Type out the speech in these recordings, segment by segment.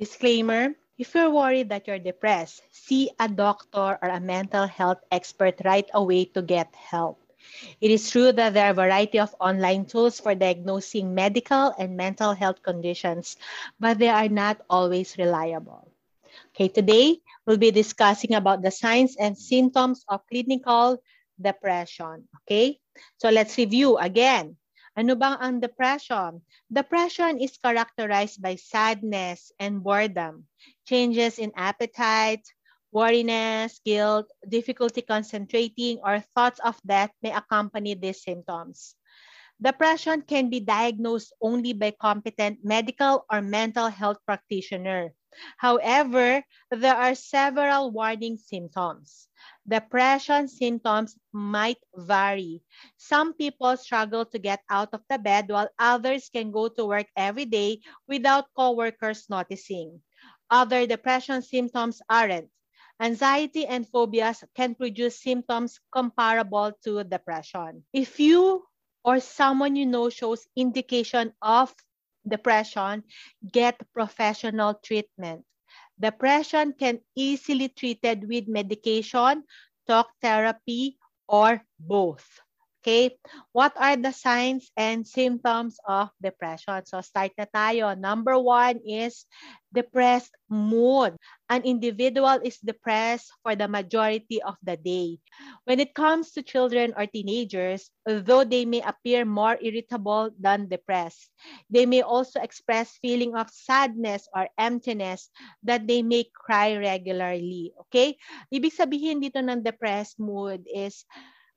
Disclaimer If you're worried that you're depressed, see a doctor or a mental health expert right away to get help. It is true that there are a variety of online tools for diagnosing medical and mental health conditions, but they are not always reliable. Okay, today we'll be discussing about the signs and symptoms of clinical depression. Okay, so let's review again. Ano bang ang depression? Depression is characterized by sadness and boredom, changes in appetite, worriness, guilt, difficulty concentrating, or thoughts of death may accompany these symptoms. Depression can be diagnosed only by competent medical or mental health practitioner. However, there are several warning symptoms. Depression symptoms might vary. Some people struggle to get out of the bed while others can go to work every day without coworkers noticing. Other depression symptoms aren't. Anxiety and phobias can produce symptoms comparable to depression. If you or someone you know shows indication of depression, get professional treatment. Depression can easily treated with medication, talk therapy, or both. Okay, what are the signs and symptoms of depression? So start na tayo. Number one is depressed mood. An individual is depressed for the majority of the day. When it comes to children or teenagers, though they may appear more irritable than depressed, they may also express feeling of sadness or emptiness that they may cry regularly. Okay? Ibig sabihin dito ng depressed mood is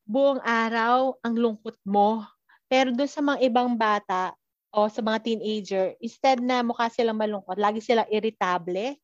buong araw ang lungkot mo. Pero doon sa mga ibang bata o sa mga teenager, instead na mukha silang malungkot, lagi silang irritable.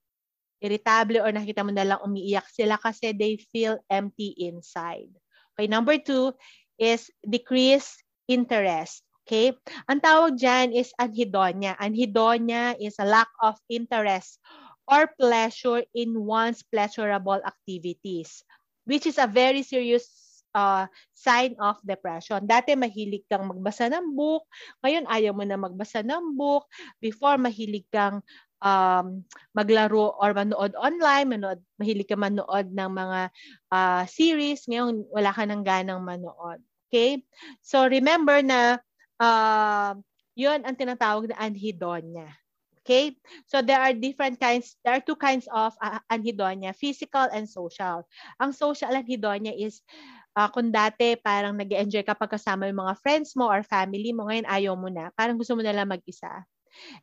Irritable or nakita mo na lang umiiyak sila kasi they feel empty inside. Okay, number two is decreased interest. Okay? Ang tawag dyan is anhedonia. Anhedonia is a lack of interest or pleasure in one's pleasurable activities, which is a very serious uh, sign of depression. Dati mahilig kang magbasa ng book, ngayon ayaw mo na magbasa ng book. Before mahilig kang um, maglaro or manood online, manood, mahilig ka manood ng mga uh, series, ngayon wala ka nang ganang manood. Okay? So remember na uh, yun ang tinatawag na anhedonia. Okay? So there are different kinds, there are two kinds of uh, anhedonia, physical and social. Ang social anhedonia is uh, kung dati parang nag enjoy ka pagkasama yung mga friends mo or family mo, ngayon ayaw mo na. Parang gusto mo na lang mag-isa.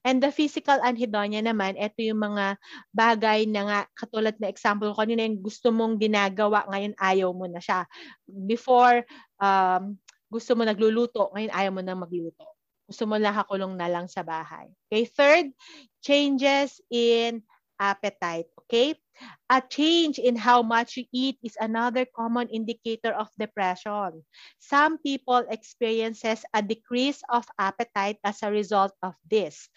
And the physical anhedonia naman, ito yung mga bagay na nga, katulad na example ko kanina, yung gusto mong ginagawa, ngayon ayaw mo na siya. Before, um, gusto mo nagluluto, ngayon ayaw mo na magluto. Gusto mo nakakulong na lang sa bahay. Okay, third, changes in appetite. Okay, A change in how much you eat is another common indicator of depression. Some people experiences a decrease of appetite as a result of this.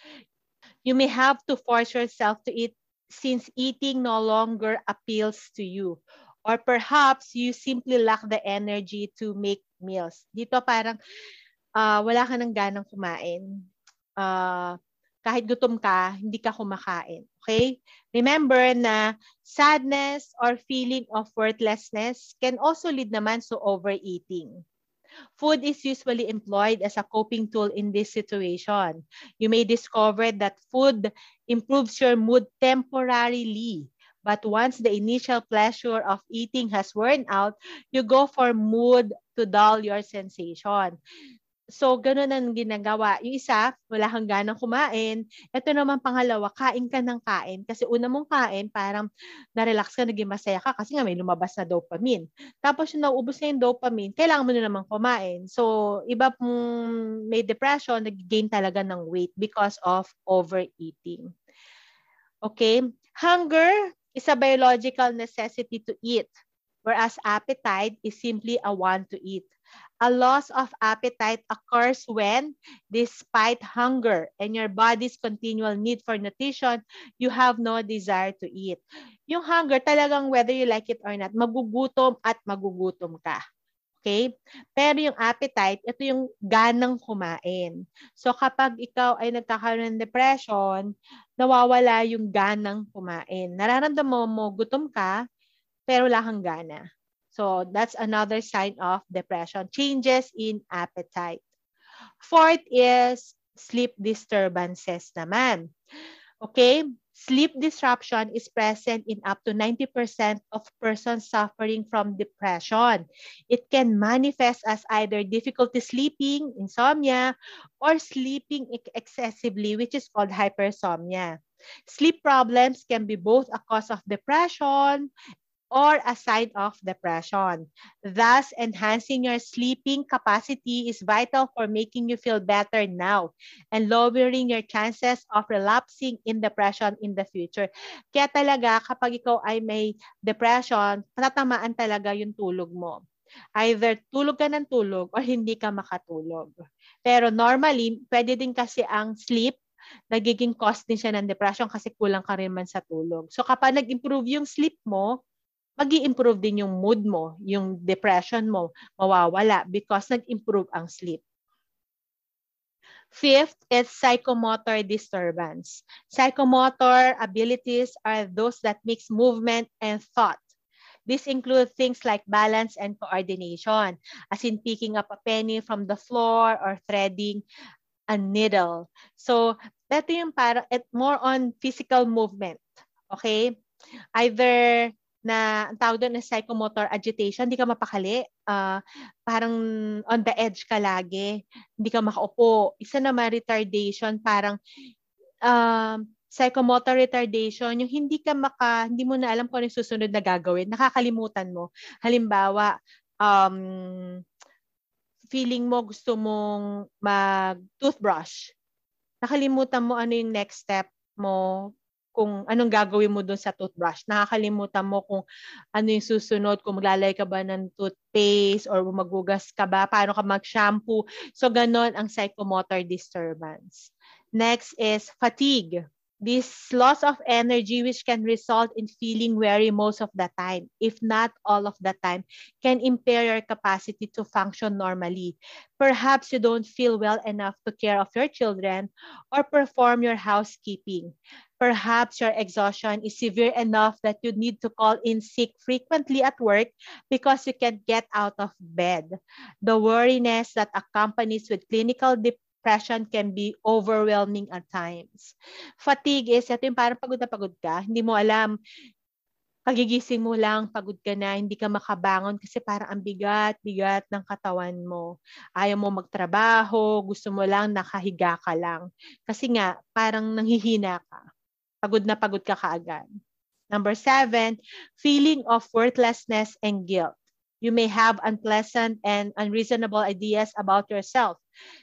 You may have to force yourself to eat since eating no longer appeals to you. Or perhaps you simply lack the energy to make meals. Dito parang uh, wala ka ng ganang kumain. Uh, kahit gutom ka, hindi ka kumakain. Okay? Remember na sadness or feeling of worthlessness can also lead naman to overeating. Food is usually employed as a coping tool in this situation. You may discover that food improves your mood temporarily. But once the initial pleasure of eating has worn out, you go for mood to dull your sensation. So, ganun ang ginagawa. Yung isa, wala kang kumain. Ito naman pangalawa, kain ka ng kain. Kasi una mong kain, parang na-relax ka, naging masaya ka kasi nga may lumabas na dopamine. Tapos yung naubos na yung dopamine, kailangan mo na naman kumain. So, iba pong may depression, nag-gain talaga ng weight because of overeating. Okay? Hunger is a biological necessity to eat, whereas appetite is simply a want to eat. A loss of appetite occurs when, despite hunger and your body's continual need for nutrition, you have no desire to eat. Yung hunger, talagang whether you like it or not, magugutom at magugutom ka. Okay? Pero yung appetite, ito yung ganang kumain. So kapag ikaw ay nagkakaroon ng depression, nawawala yung ganang kumain. Nararamdaman mo, gutom ka, pero wala kang gana. So that's another sign of depression. Changes in appetite. Fourth is sleep disturbances naman. Okay? Sleep disruption is present in up to 90% of persons suffering from depression. It can manifest as either difficulty sleeping, insomnia, or sleeping excessively, which is called hypersomnia. Sleep problems can be both a cause of depression or a sign of depression. Thus, enhancing your sleeping capacity is vital for making you feel better now and lowering your chances of relapsing in depression in the future. Kaya talaga, kapag ikaw ay may depression, tatamaan talaga yung tulog mo. Either tulog ka ng tulog or hindi ka makatulog. Pero normally, pwede din kasi ang sleep nagiging cause din siya ng depression kasi kulang ka rin man sa tulog. So kapag nag-improve yung sleep mo, mag improve din yung mood mo, yung depression mo, mawawala because nag-improve ang sleep. Fifth is psychomotor disturbance. Psychomotor abilities are those that mix movement and thought. This include things like balance and coordination, as in picking up a penny from the floor or threading a needle. So, ito yung para, it more on physical movement. Okay? Either na ang tawag doon na psychomotor agitation, hindi ka mapakali, uh, parang on the edge ka lagi, hindi ka makaupo. Isa naman retardation, parang uh, psychomotor retardation, yung hindi ka maka, hindi mo na alam kung ano yung susunod na gagawin, nakakalimutan mo. Halimbawa, um, feeling mo gusto mong mag-toothbrush, nakalimutan mo ano yung next step mo kung anong gagawin mo doon sa toothbrush. Nakakalimutan mo kung ano yung susunod, kung maglalay ka ba ng toothpaste or magugas ka ba, paano ka mag-shampoo. So, ganon ang psychomotor disturbance. Next is fatigue. This loss of energy, which can result in feeling weary most of the time, if not all of the time, can impair your capacity to function normally. Perhaps you don't feel well enough to care of your children or perform your housekeeping. Perhaps your exhaustion is severe enough that you need to call in sick frequently at work because you can't get out of bed. The weariness that accompanies with clinical depression can be overwhelming at times. Fatigue is, ito yung parang pagod na pagod ka. Hindi mo alam, kagigising mo lang, pagod ka na, hindi ka makabangon kasi parang ang bigat-bigat ng katawan mo. Ayaw mo magtrabaho, gusto mo lang nakahiga ka lang. Kasi nga, parang nanghihina ka. Pagod na pagod ka kaagad. Number seven, feeling of worthlessness and guilt. You may have unpleasant and unreasonable ideas about yourself,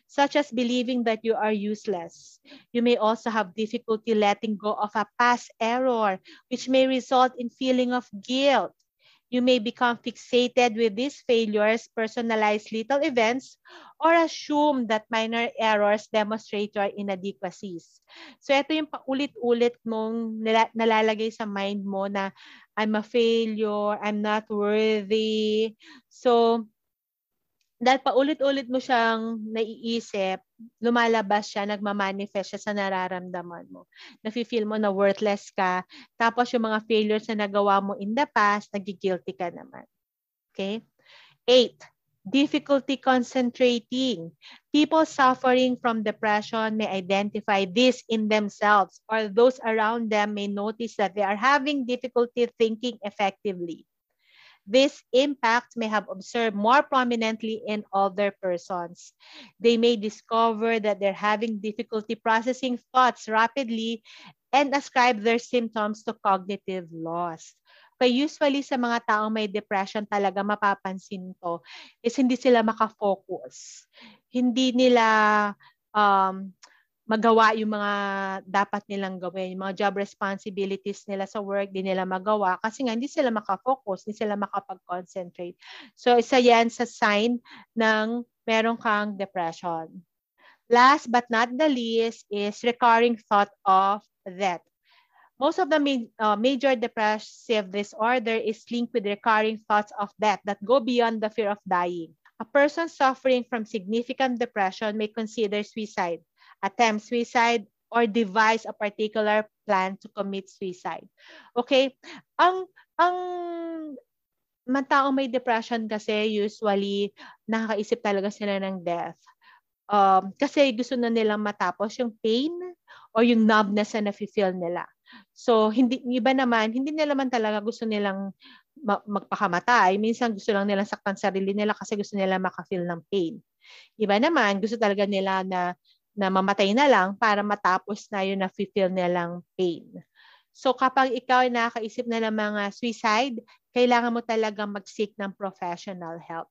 such as believing that you are useless. You may also have difficulty letting go of a past error, which may result in feeling of guilt You may become fixated with these failures, personalize little events, or assume that minor errors demonstrate your inadequacies. So ito yung paulit-ulit mong nalalagay sa mind mo na I'm a failure, I'm not worthy. So dahil paulit-ulit mo siyang naiisip, lumalabas siya, nagmamanifest siya sa nararamdaman mo. Nafe-feel mo na worthless ka. Tapos yung mga failures na nagawa mo in the past, nagigilty ka naman. Okay? Eight, difficulty concentrating. People suffering from depression may identify this in themselves or those around them may notice that they are having difficulty thinking effectively. This impact may have observed more prominently in older persons. They may discover that they're having difficulty processing thoughts rapidly and ascribe their symptoms to cognitive loss. Kaya usually sa mga taong may depression talaga mapapansin to is hindi sila makafocus. Hindi nila um, magawa yung mga dapat nilang gawin, yung mga job responsibilities nila sa work, di nila magawa kasi nga hindi sila makafocus, hindi sila makapag-concentrate. So isa yan sa sign ng meron kang depression. Last but not the least is recurring thought of death. Most of the uh, major depressive disorder is linked with recurring thoughts of death that go beyond the fear of dying. A person suffering from significant depression may consider suicide, attempt suicide, or devise a particular plan to commit suicide. Okay? Ang ang taong may depression kasi usually nakakaisip talaga sila ng death. Um, kasi gusto na nilang matapos yung pain or yung numbness na nafe-feel nila. So, hindi, iba naman, hindi nila naman talaga gusto nilang magpakamatay. Minsan gusto lang nilang saktan sarili nila kasi gusto nila makafeel ng pain. Iba naman, gusto talaga nila na, na mamatay na lang para matapos na yun na feel nilang pain. So kapag ikaw ay nakakaisip na ng mga suicide, kailangan mo talaga mag-seek ng professional help.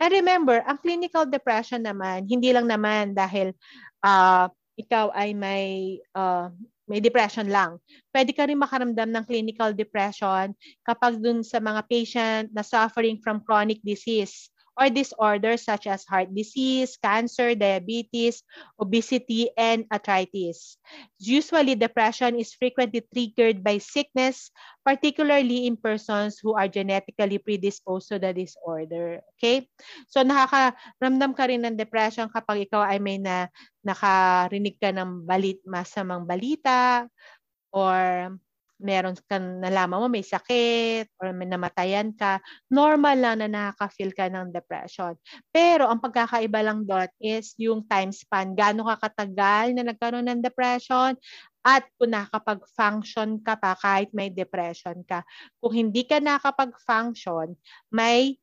And remember, ang clinical depression naman, hindi lang naman dahil uh, ikaw ay may uh, may depression lang. Pwede ka rin makaramdam ng clinical depression kapag dun sa mga patient na suffering from chronic disease or disorders such as heart disease, cancer, diabetes, obesity, and arthritis. Usually, depression is frequently triggered by sickness, particularly in persons who are genetically predisposed to the disorder. Okay? So, nakakaramdam ka rin ng depression kapag ikaw ay may na, nakarinig ka ng balit, masamang balita or meron kang nalaman mo may sakit or may namatayan ka, normal lang na nakaka-feel ka ng depression. Pero ang pagkakaiba lang doon is yung time span. Gaano ka katagal na nagkaroon ng depression at kung nakapag-function ka pa kahit may depression ka. Kung hindi ka nakapag-function, may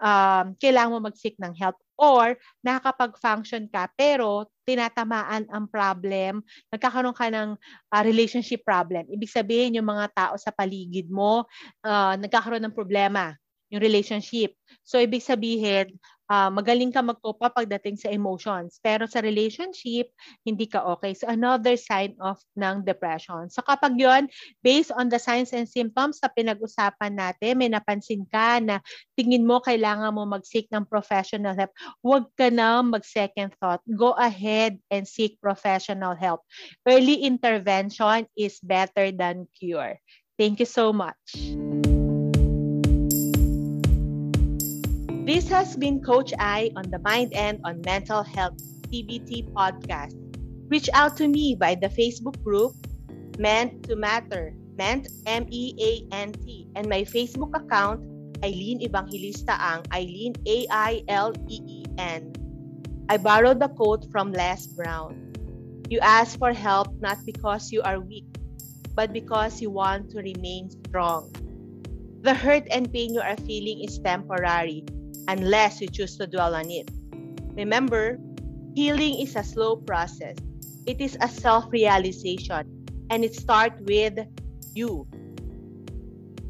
um, kailangan mo mag-seek ng help or nakakapag-function ka pero tinatamaan ang problem, nagkakaroon ka ng uh, relationship problem. Ibig sabihin yung mga tao sa paligid mo uh, nagkakaroon ng problema yung relationship. So, ibig sabihin, uh, magaling ka mag-cope up pagdating sa emotions. Pero sa relationship, hindi ka okay. So, another sign of ng depression. So, kapag yon based on the signs and symptoms na pinag-usapan natin, may napansin ka na tingin mo kailangan mo mag-seek ng professional help, huwag ka na mag-second thought. Go ahead and seek professional help. Early intervention is better than cure. Thank you so much. This has been Coach I on the Mind and on Mental Health TBT podcast. Reach out to me by the Facebook group Meant to Matter, Meant M E A N T, and my Facebook account Eileen Evangelista Ang, Eileen A I L E E N. I borrowed the quote from Les Brown. You ask for help not because you are weak, but because you want to remain strong. The hurt and pain you are feeling is temporary, unless you choose to dwell on it. Remember, healing is a slow process. It is a self-realization and it starts with you.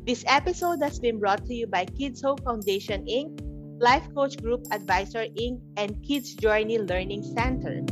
This episode has been brought to you by Kids Hope Foundation Inc., Life Coach Group Advisor Inc., and Kids Journey Learning Center.